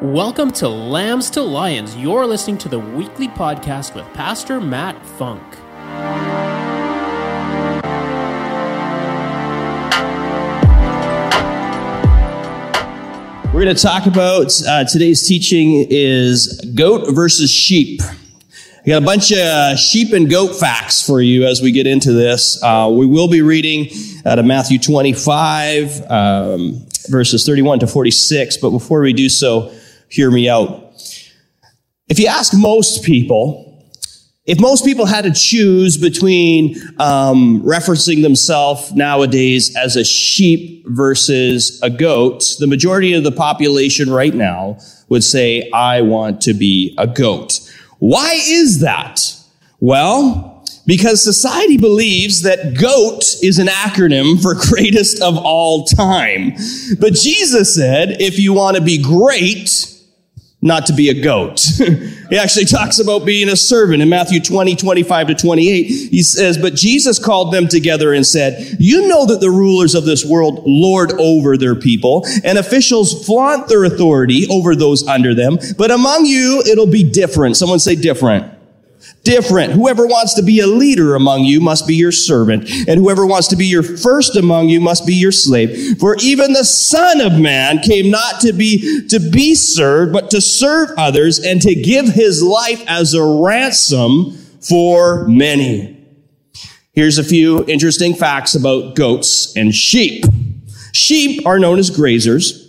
Welcome to Lambs to Lions. You're listening to the weekly podcast with Pastor Matt Funk. We're going to talk about uh, today's teaching is goat versus sheep. I got a bunch of sheep and goat facts for you as we get into this. Uh, we will be reading out of Matthew 25, um, verses 31 to 46. But before we do so, hear me out. If you ask most people, if most people had to choose between um, referencing themselves nowadays as a sheep versus a goat, the majority of the population right now would say, I want to be a goat. Why is that? Well, because society believes that GOAT is an acronym for greatest of all time. But Jesus said, if you want to be great, not to be a goat. he actually talks about being a servant in Matthew 20, 25 to 28. He says, But Jesus called them together and said, You know that the rulers of this world lord over their people, and officials flaunt their authority over those under them. But among you, it'll be different. Someone say different different. Whoever wants to be a leader among you must be your servant, and whoever wants to be your first among you must be your slave. For even the Son of Man came not to be to be served, but to serve others and to give his life as a ransom for many. Here's a few interesting facts about goats and sheep. Sheep are known as grazers.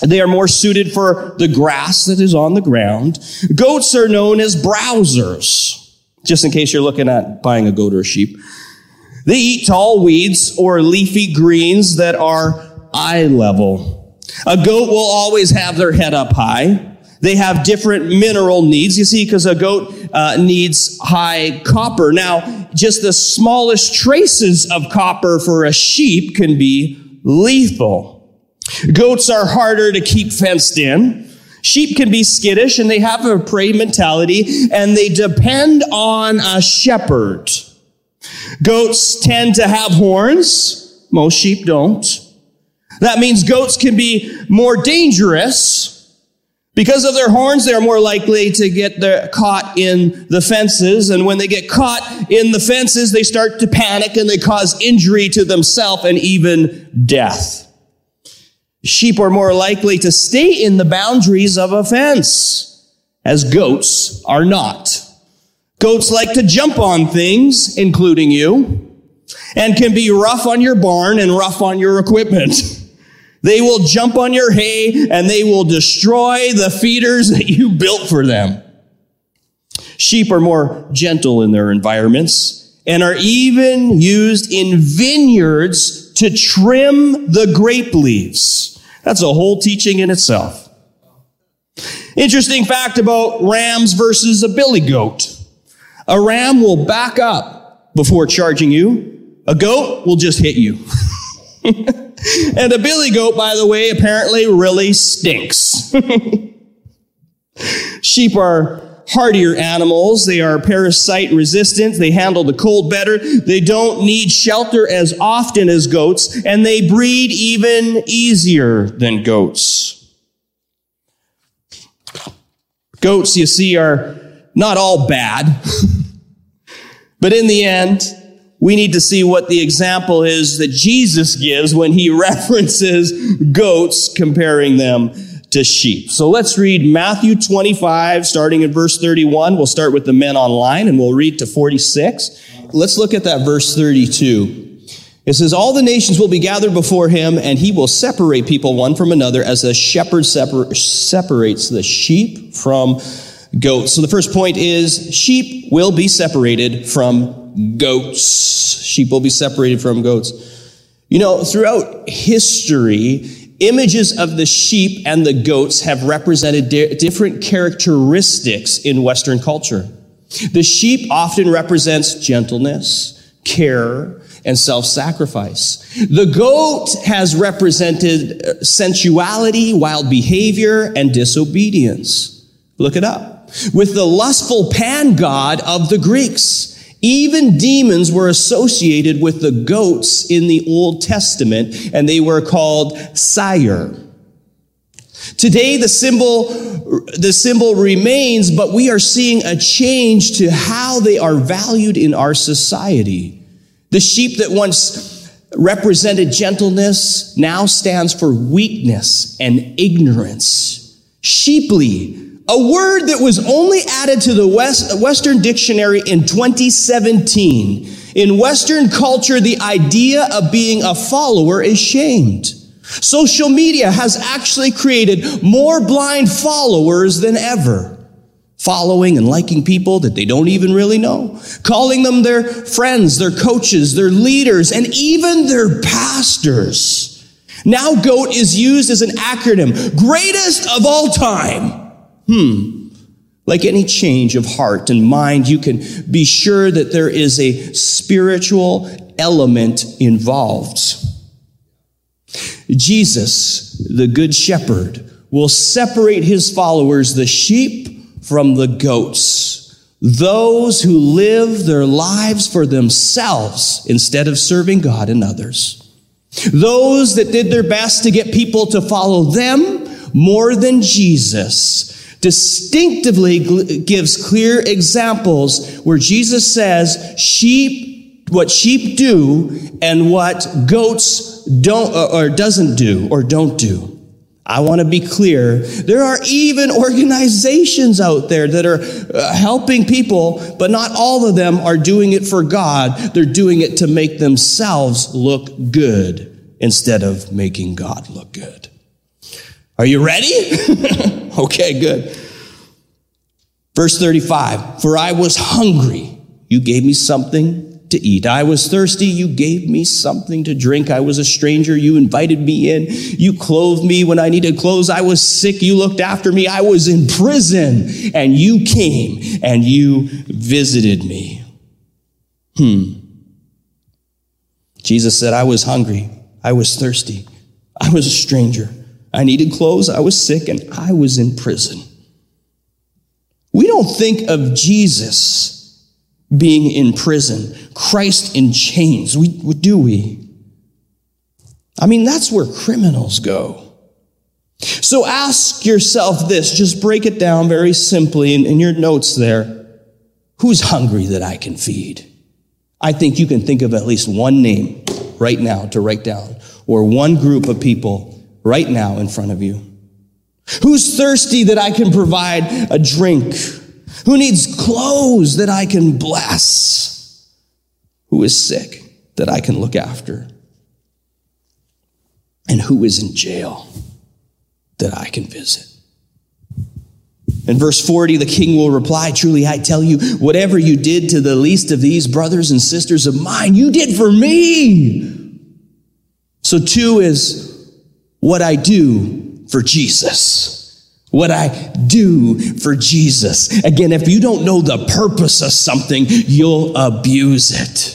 They are more suited for the grass that is on the ground. Goats are known as browsers just in case you're looking at buying a goat or a sheep. They eat tall weeds or leafy greens that are eye level. A goat will always have their head up high. They have different mineral needs, you see, because a goat uh, needs high copper. Now, just the smallest traces of copper for a sheep can be lethal. Goats are harder to keep fenced in. Sheep can be skittish and they have a prey mentality and they depend on a shepherd. Goats tend to have horns. Most sheep don't. That means goats can be more dangerous. Because of their horns, they're more likely to get their, caught in the fences. And when they get caught in the fences, they start to panic and they cause injury to themselves and even death. Sheep are more likely to stay in the boundaries of a fence, as goats are not. Goats like to jump on things, including you, and can be rough on your barn and rough on your equipment. They will jump on your hay and they will destroy the feeders that you built for them. Sheep are more gentle in their environments and are even used in vineyards to trim the grape leaves. That's a whole teaching in itself. Interesting fact about rams versus a billy goat. A ram will back up before charging you. A goat will just hit you. and a billy goat, by the way, apparently really stinks. Sheep are hardier animals. They are parasite resistant. They handle the cold better. They don't need shelter as often as goats, and they breed even easier than goats. Goats, you see, are not all bad. but in the end, we need to see what the example is that Jesus gives when he references goats, comparing them to sheep. So let's read Matthew 25, starting in verse 31. We'll start with the men online and we'll read to 46. Let's look at that verse 32. It says, All the nations will be gathered before him, and he will separate people one from another as a shepherd separ- separates the sheep from goats. So the first point is sheep will be separated from goats. Sheep will be separated from goats. You know, throughout history, Images of the sheep and the goats have represented di- different characteristics in Western culture. The sheep often represents gentleness, care, and self-sacrifice. The goat has represented uh, sensuality, wild behavior, and disobedience. Look it up. With the lustful pan god of the Greeks, even demons were associated with the goats in the Old Testament, and they were called sire. Today, the symbol, the symbol remains, but we are seeing a change to how they are valued in our society. The sheep that once represented gentleness now stands for weakness and ignorance. Sheeply, a word that was only added to the West, Webster Dictionary in 2017. In Western culture, the idea of being a follower is shamed. Social media has actually created more blind followers than ever. Following and liking people that they don't even really know. Calling them their friends, their coaches, their leaders, and even their pastors. Now GOAT is used as an acronym. Greatest of all time. Hmm. Like any change of heart and mind, you can be sure that there is a spiritual element involved. Jesus, the good shepherd, will separate his followers, the sheep, from the goats. Those who live their lives for themselves instead of serving God and others. Those that did their best to get people to follow them more than Jesus distinctively gives clear examples where Jesus says sheep, what sheep do and what goats don't or doesn't do or don't do. I want to be clear. There are even organizations out there that are uh, helping people, but not all of them are doing it for God. They're doing it to make themselves look good instead of making God look good. Are you ready? okay, good. Verse 35 For I was hungry, you gave me something to eat. I was thirsty, you gave me something to drink. I was a stranger, you invited me in. You clothed me when I needed clothes. I was sick, you looked after me. I was in prison, and you came and you visited me. Hmm. Jesus said, I was hungry, I was thirsty, I was a stranger. I needed clothes, I was sick, and I was in prison. We don't think of Jesus being in prison, Christ in chains, we, do we? I mean, that's where criminals go. So ask yourself this, just break it down very simply in, in your notes there. Who's hungry that I can feed? I think you can think of at least one name right now to write down, or one group of people right now in front of you. Who's thirsty that I can provide a drink? Who needs clothes that I can bless? Who is sick that I can look after? And who is in jail that I can visit? In verse 40, the king will reply, Truly, I tell you, whatever you did to the least of these brothers and sisters of mine, you did for me. So, two is what I do for Jesus what I do for Jesus. Again, if you don't know the purpose of something, you'll abuse it.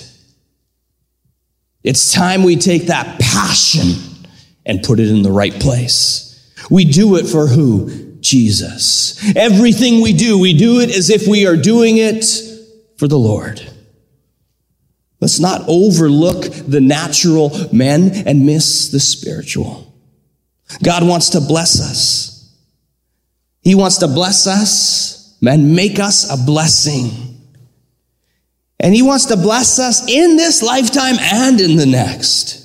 It's time we take that passion and put it in the right place. We do it for who? Jesus. Everything we do, we do it as if we are doing it for the Lord. Let's not overlook the natural men and miss the spiritual. God wants to bless us. He wants to bless us and make us a blessing. And He wants to bless us in this lifetime and in the next.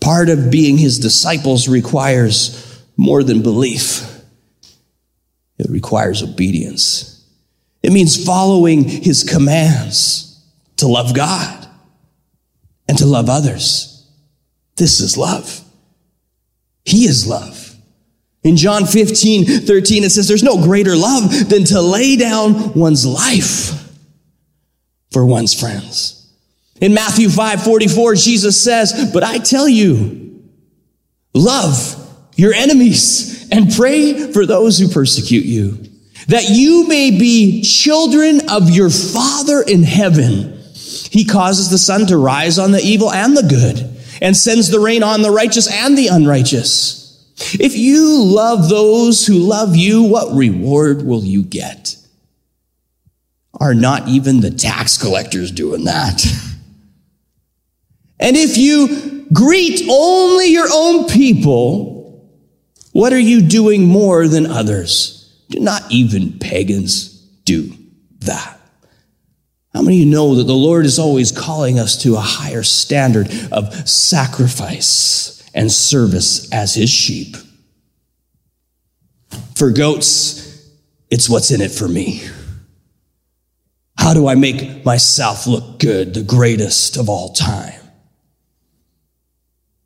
Part of being His disciples requires more than belief, it requires obedience. It means following His commands to love God and to love others. This is love. He is love. In John 15, 13, it says, There's no greater love than to lay down one's life for one's friends. In Matthew 5, 44, Jesus says, But I tell you, love your enemies and pray for those who persecute you, that you may be children of your Father in heaven. He causes the sun to rise on the evil and the good, and sends the rain on the righteous and the unrighteous. If you love those who love you, what reward will you get? Are not even the tax collectors doing that? And if you greet only your own people, What are you doing more than others? Do not even pagans do that. Many of you know that the Lord is always calling us to a higher standard of sacrifice and service as his sheep? For goats, it's what's in it for me. How do I make myself look good, the greatest of all time?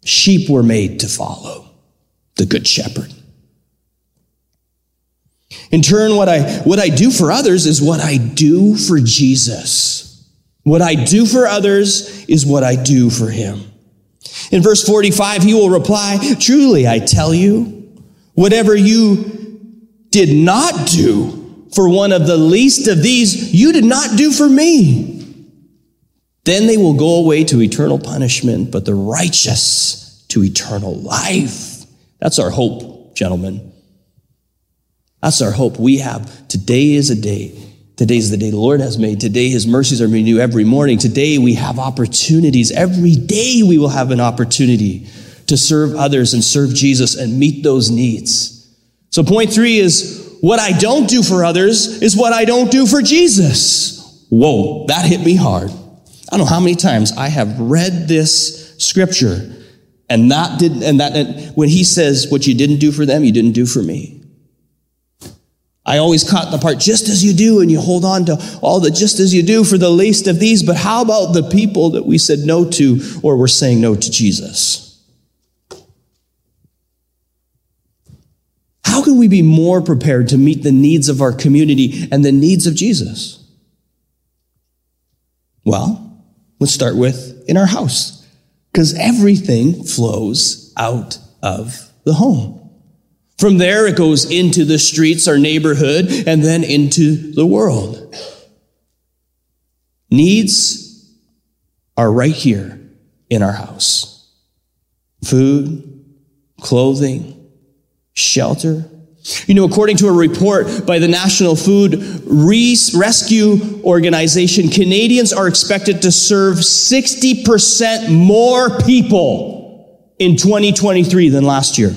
Sheep were made to follow the good shepherd. In turn, what I, what I do for others is what I do for Jesus. What I do for others is what I do for him. In verse 45, he will reply, Truly, I tell you, whatever you did not do for one of the least of these, you did not do for me. Then they will go away to eternal punishment, but the righteous to eternal life. That's our hope, gentlemen. That's our hope. We have today is a day. Today is the day the Lord has made. Today his mercies are renewed every morning. Today we have opportunities. Every day we will have an opportunity to serve others and serve Jesus and meet those needs. So point three is what I don't do for others is what I don't do for Jesus. Whoa, that hit me hard. I don't know how many times I have read this scripture and that didn't, and that and when he says what you didn't do for them, you didn't do for me. I always caught the part, just as you do, and you hold on to all the just as you do for the least of these. But how about the people that we said no to or were saying no to Jesus? How can we be more prepared to meet the needs of our community and the needs of Jesus? Well, let's start with in our house, because everything flows out of the home. From there, it goes into the streets, our neighborhood, and then into the world. Needs are right here in our house food, clothing, shelter. You know, according to a report by the National Food Rescue Organization, Canadians are expected to serve 60% more people in 2023 than last year.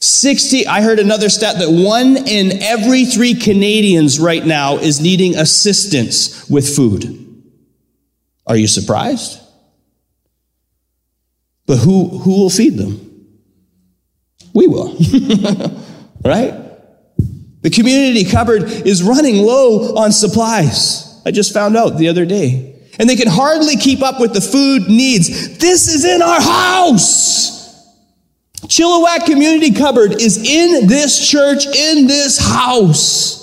60, I heard another stat that one in every three Canadians right now is needing assistance with food. Are you surprised? But who, who will feed them? We will. right? The community cupboard is running low on supplies. I just found out the other day. And they can hardly keep up with the food needs. This is in our house. Chilliwack Community Cupboard is in this church, in this house.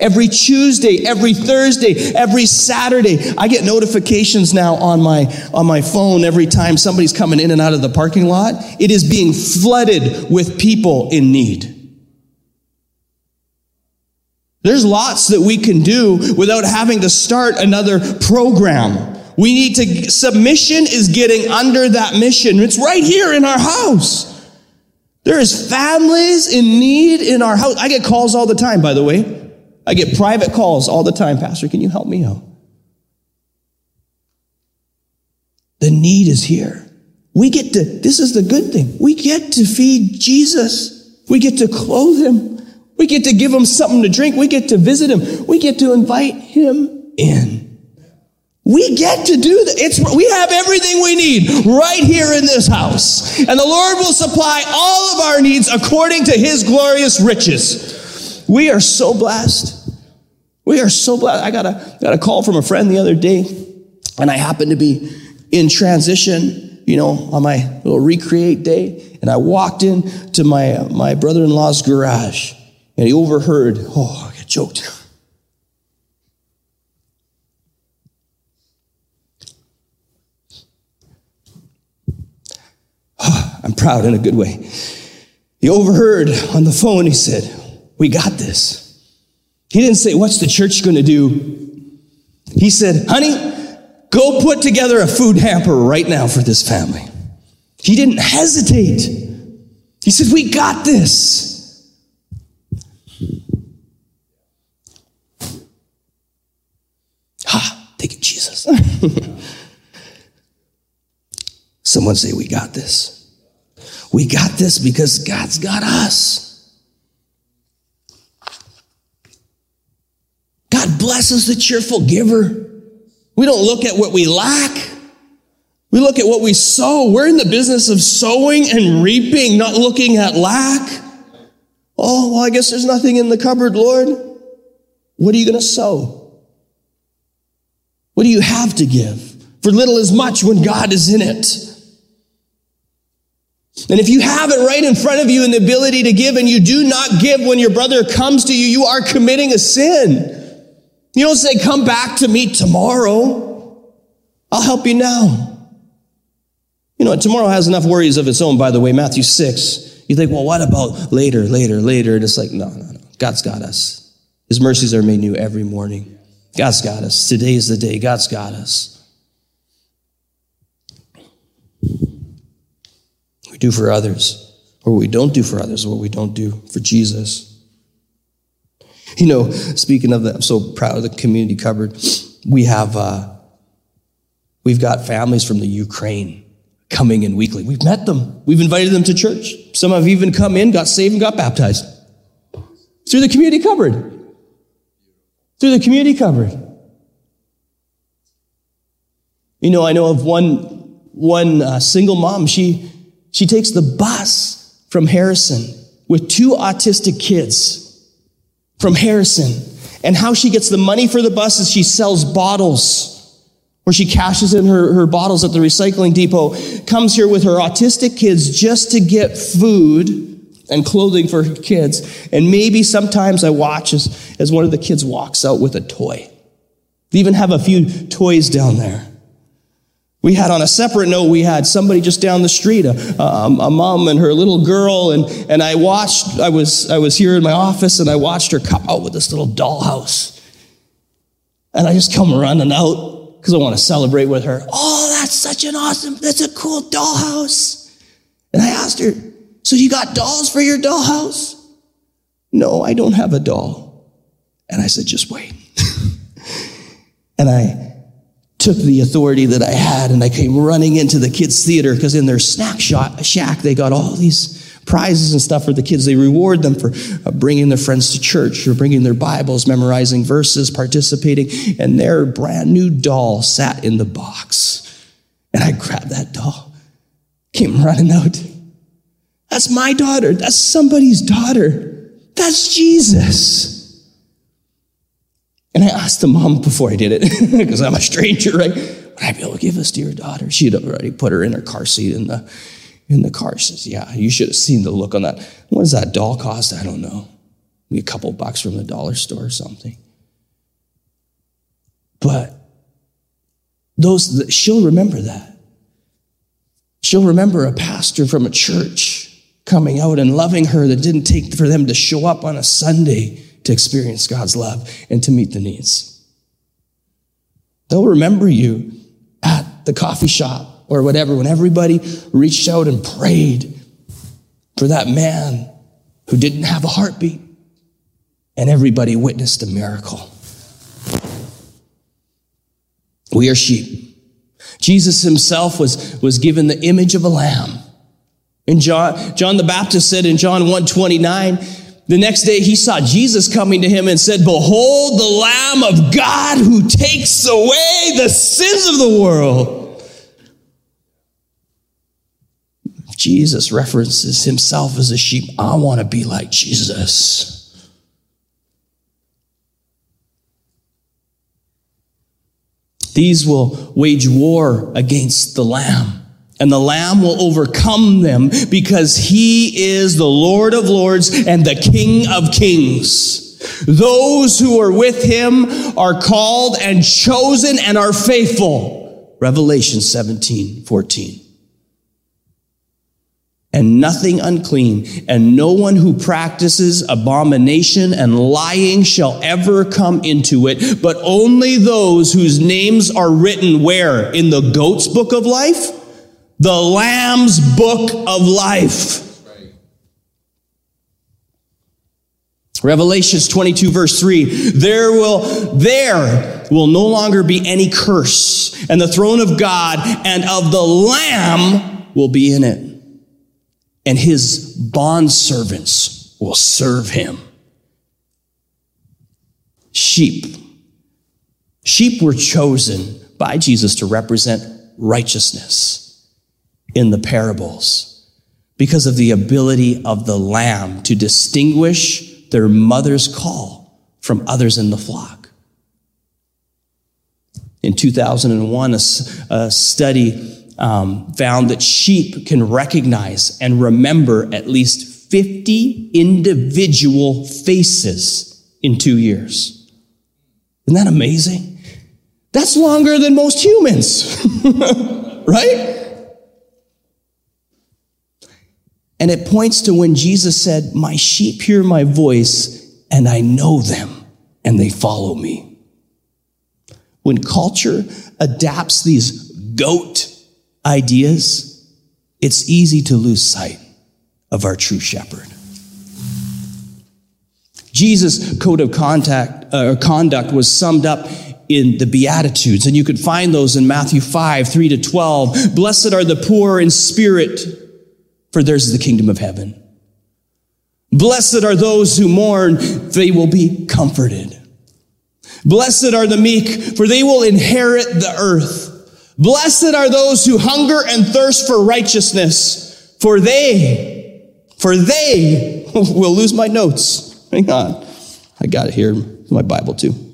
Every Tuesday, every Thursday, every Saturday, I get notifications now on my, on my phone every time somebody's coming in and out of the parking lot. It is being flooded with people in need. There's lots that we can do without having to start another program. We need to, submission is getting under that mission. It's right here in our house. There is families in need in our house. I get calls all the time, by the way. I get private calls all the time. Pastor, can you help me out? The need is here. We get to, this is the good thing. We get to feed Jesus. We get to clothe him. We get to give him something to drink. We get to visit him. We get to invite him in. We get to do that. It's, we have everything we need right here in this house. And the Lord will supply all of our needs according to his glorious riches. We are so blessed. We are so blessed. I got a, got a call from a friend the other day, and I happened to be in transition, you know, on my little recreate day. And I walked in to my, my brother-in-law's garage, and he overheard, oh, I got choked. I'm proud in a good way. He overheard on the phone, he said, We got this. He didn't say, What's the church going to do? He said, Honey, go put together a food hamper right now for this family. He didn't hesitate. He said, We got this. Ha, thank you, Jesus. Someone say, We got this. We got this because God's got us. God blesses the cheerful giver. We don't look at what we lack. We look at what we sow. We're in the business of sowing and reaping, not looking at lack. Oh, well, I guess there's nothing in the cupboard, Lord. What are you going to sow? What do you have to give? For little is much when God is in it. And if you have it right in front of you and the ability to give and you do not give when your brother comes to you, you are committing a sin. You don't say, come back to me tomorrow. I'll help you now. You know, tomorrow has enough worries of its own, by the way, Matthew 6. You think, well, what about later, later, later? And it's like, no, no, no. God's got us. His mercies are made new every morning. God's got us. Today is the day. God's got us. We do for others, or what we don't do for others, or what we don't do for Jesus. You know, speaking of that, I'm so proud of the community cupboard. We have, uh, we've got families from the Ukraine coming in weekly. We've met them. We've invited them to church. Some have even come in, got saved, and got baptized through the community cupboard. Through the community cupboard. You know, I know of one one uh, single mom. She she takes the bus from Harrison with two autistic kids from Harrison. And how she gets the money for the bus is she sells bottles where she cashes in her, her bottles at the recycling depot, comes here with her autistic kids just to get food and clothing for her kids. And maybe sometimes I watch as, as one of the kids walks out with a toy. They even have a few toys down there. We had on a separate note, we had somebody just down the street, a, a, a, mom and her little girl, and, and I watched, I was, I was here in my office and I watched her come out with this little dollhouse. And I just come running out because I want to celebrate with her. Oh, that's such an awesome, that's a cool dollhouse. And I asked her, so you got dolls for your dollhouse? No, I don't have a doll. And I said, just wait. and I took the authority that I had and I came running into the kids' theater because in their snack shack, they got all these prizes and stuff for the kids. They reward them for uh, bringing their friends to church or bringing their Bibles, memorizing verses, participating. And their brand new doll sat in the box. And I grabbed that doll, came running out. That's my daughter. That's somebody's daughter. That's Jesus. And I asked the mom before I did it, because I'm a stranger, right? Would I be able to give this to your daughter? She had already put her in her car seat in the in the car. She says, Yeah, you should have seen the look on that. What does that doll cost? I don't know. Maybe a couple bucks from the dollar store or something. But those she'll remember that. She'll remember a pastor from a church coming out and loving her that didn't take for them to show up on a Sunday to experience God's love and to meet the needs. They'll remember you at the coffee shop or whatever when everybody reached out and prayed for that man who didn't have a heartbeat and everybody witnessed a miracle. We are sheep. Jesus himself was, was given the image of a lamb. And John, John the Baptist said in John 129, the next day he saw Jesus coming to him and said, Behold the Lamb of God who takes away the sins of the world. Jesus references himself as a sheep. I want to be like Jesus. These will wage war against the Lamb and the Lamb will overcome them because he is the Lord of Lords and the King of Kings. Those who are with him are called and chosen and are faithful. Revelation 17, 14. And nothing unclean, and no one who practices abomination and lying shall ever come into it, but only those whose names are written where? In the goat's book of life? The Lamb's book of life. Revelations 22 verse 3, there will, there will no longer be any curse, and the throne of God and of the Lamb will be in it. and his bondservants will serve him. Sheep. Sheep were chosen by Jesus to represent righteousness in the parables because of the ability of the lamb to distinguish their mother's call from others in the flock. In 2001, a, a study um, found that sheep can recognize and remember at least 50 individual faces in two years. Isn't that amazing? That's longer than most humans, right? And it points to when Jesus said, My sheep hear my voice, and I know them, and they follow me. When culture adapts these goat ideas, it's easy to lose sight of our true shepherd. Jesus' code of contact, uh, conduct was summed up in the Beatitudes, and you could find those in Matthew 5, 3 to 12. Blessed are the poor in spirit, for theirs is the kingdom of heaven. Blessed are those who mourn, they will be comforted. Blessed are the meek, for they will inherit the earth. Blessed are those who hunger and thirst for righteousness, for they, for they will lose my notes. Hang on. I got it here. My Bible too.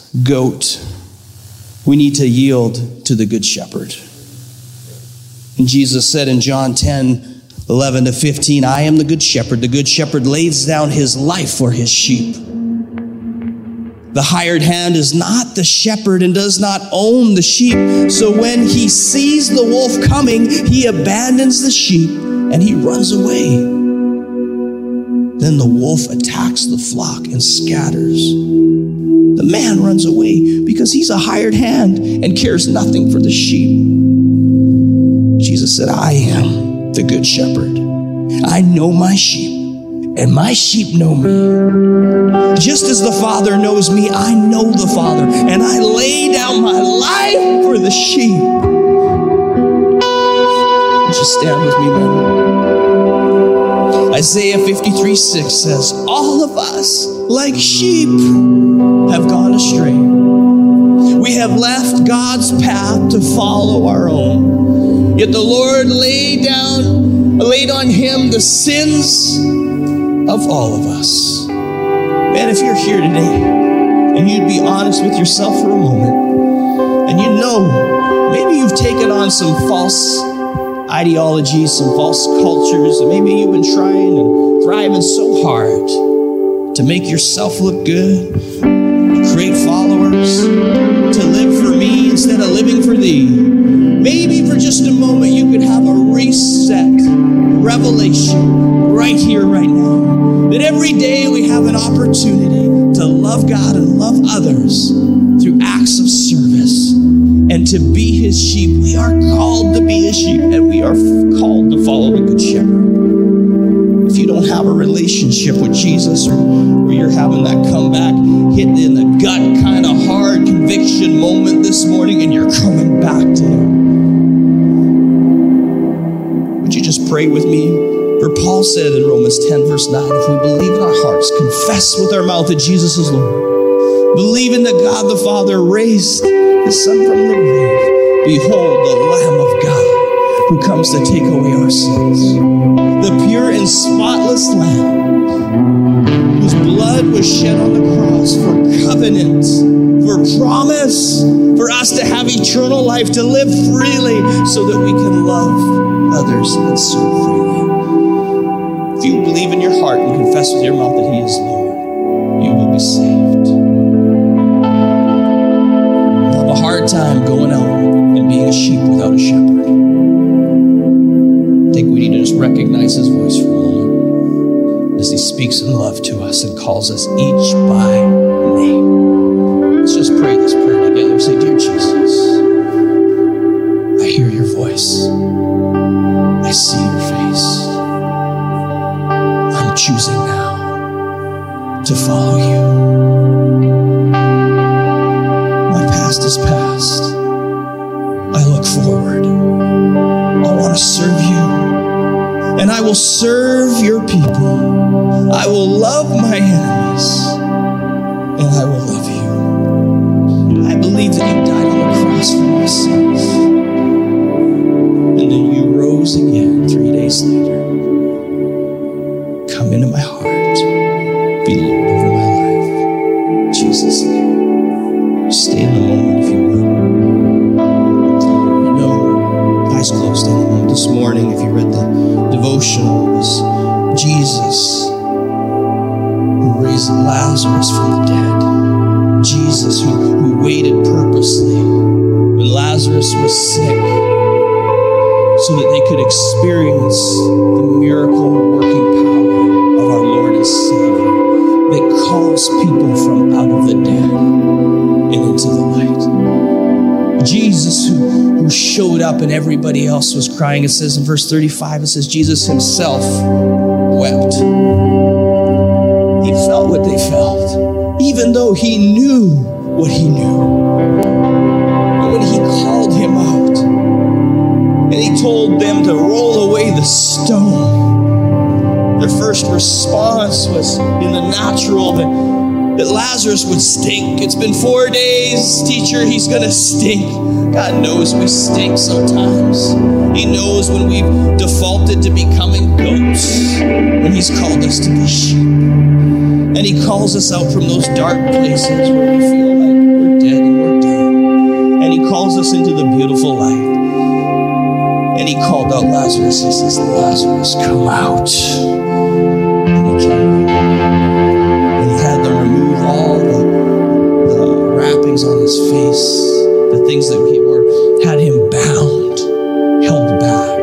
goat, we need to yield to the Good Shepherd. And Jesus said in John 10, 11 to 15, I am the good shepherd. The good shepherd lays down his life for his sheep. The hired hand is not the shepherd and does not own the sheep. So when he sees the wolf coming, he abandons the sheep and he runs away. Then the wolf attacks the flock and scatters. The man runs away because he's a hired hand and cares nothing for the sheep. Jesus said, I am the good shepherd. I know my sheep, and my sheep know me. Just as the Father knows me, I know the Father, and I lay down my life for the sheep. You stand with me, man? Isaiah 53 6 says, All of us, like sheep, have gone astray. We have left God's path to follow our own. Yet the Lord laid down, laid on him the sins of all of us. Man, if you're here today and you'd be honest with yourself for a moment, and you know maybe you've taken on some false ideologies, some false cultures, and maybe you've been trying and thriving so hard to make yourself look good, to create followers, to live for me instead of living for thee. Maybe for just a moment you could have a reset, revelation right here, right now. That every day we have an opportunity to love God and love others through acts of service and to be his sheep. We are called to be his sheep and we are called to follow the good shepherd. Relationship with Jesus or you're having that comeback, hit in the gut kind of hard conviction moment this morning and you're coming back to him Would you just pray with me? For Paul said in Romans 10, verse 9, if we believe in our hearts, confess with our mouth that Jesus is Lord, believing that God the Father raised his Son from the grave, behold the Lamb of God who comes to take away our sins. The pure and spotless Lamb whose blood was shed on the cross for covenant, for promise, for us to have eternal life, to live freely so that we can love others and serve freely. If you believe in your heart and confess with your mouth that He is Lord, you will be saved. Have a hard time going out and being a sheep without a shepherd. For a moment as he speaks in love to us and calls us each by name. Let's just pray this prayer together. Say, Dear Jesus, I hear your voice. I see your face. I'm choosing now to follow you. My past is past. And I will serve your people. I will love my enemies. And I will love you. I believe that you died on the cross for my sins. And then you rose again three days later. Lazarus was sick so that they could experience the miracle working power of our Lord and Savior that calls people from out of the dead and into the light. Jesus, who, who showed up and everybody else was crying. It says in verse 35, it says, Jesus himself wept. He felt what they felt, even though he knew what he knew. And when he called and he told them to roll away the stone. Their first response was in the natural that, that Lazarus would stink. It's been four days, teacher, he's gonna stink. God knows we stink sometimes. He knows when we've defaulted to becoming goats, when he's called us to be sheep. And he calls us out from those dark places where we feel like we're dead and we're done. And he calls us into the beautiful light. And he called out Lazarus. He says, Lazarus, come out. And he came. And he had them remove all the, the wrappings on his face, the things that he were had him bound, held back.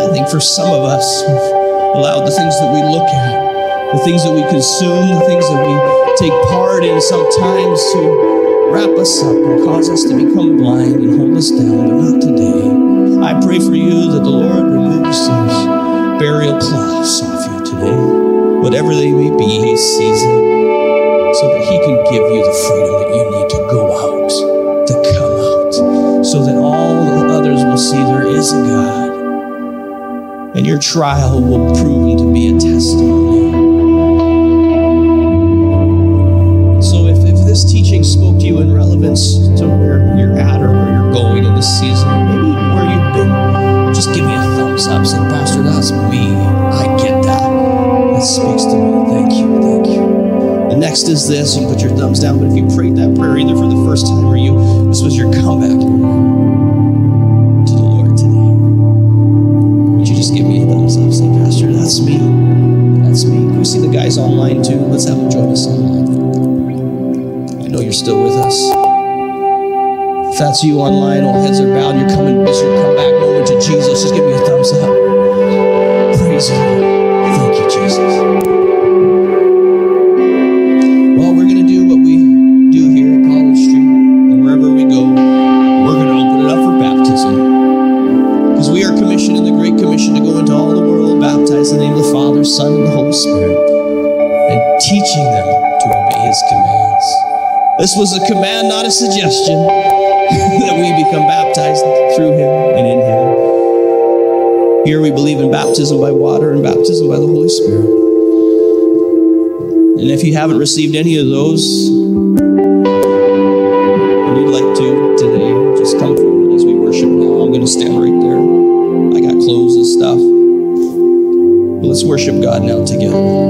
I think for some of us, we've allowed the things that we look at, the things that we consume, the things that we take part in sometimes to wrap us up and cause us to become blind and hold us down, but not today. I pray for you that the Lord removes those burial cloths off you today, whatever they may be, He sees it, so that He can give you the freedom that you need to go out, to come out, so that all the others will see there is a God, and your trial will prove to be a testimony. So if, if this teaching spoke to you in relevance to where you're at or where you're going in this season, a up. Say, Pastor, that's me. I get that. That speaks to me. Thank you. Thank you. The next is this. You can put your thumbs down, but if you prayed that prayer either for the first time or you, this was your comeback to the Lord today. Would you just give me a thumbs up? Say, Pastor, that's me. That's me. We see the guys online too? Let's have them join us online. I know you're still with us. That's you online, all heads are bowed, you're coming, it's your comeback moment to Jesus. Just give me a thumbs up. Praise the Lord. Thank you, Jesus. Well, we're going to do what we do here at College Street, and wherever we go, we're going to open it up for baptism. Because we are commissioned in the Great Commission to go into all the world, baptize in the name of the Father, Son, and the Holy Spirit, and teaching them to obey His commands. This was a command, not a suggestion, that we become baptized through Him and in Him. Here we believe in baptism by water and baptism by the Holy Spirit. And if you haven't received any of those, and you'd like to today, just come forward as we worship now. I'm going to stand right there. I got clothes and stuff. But let's worship God now together.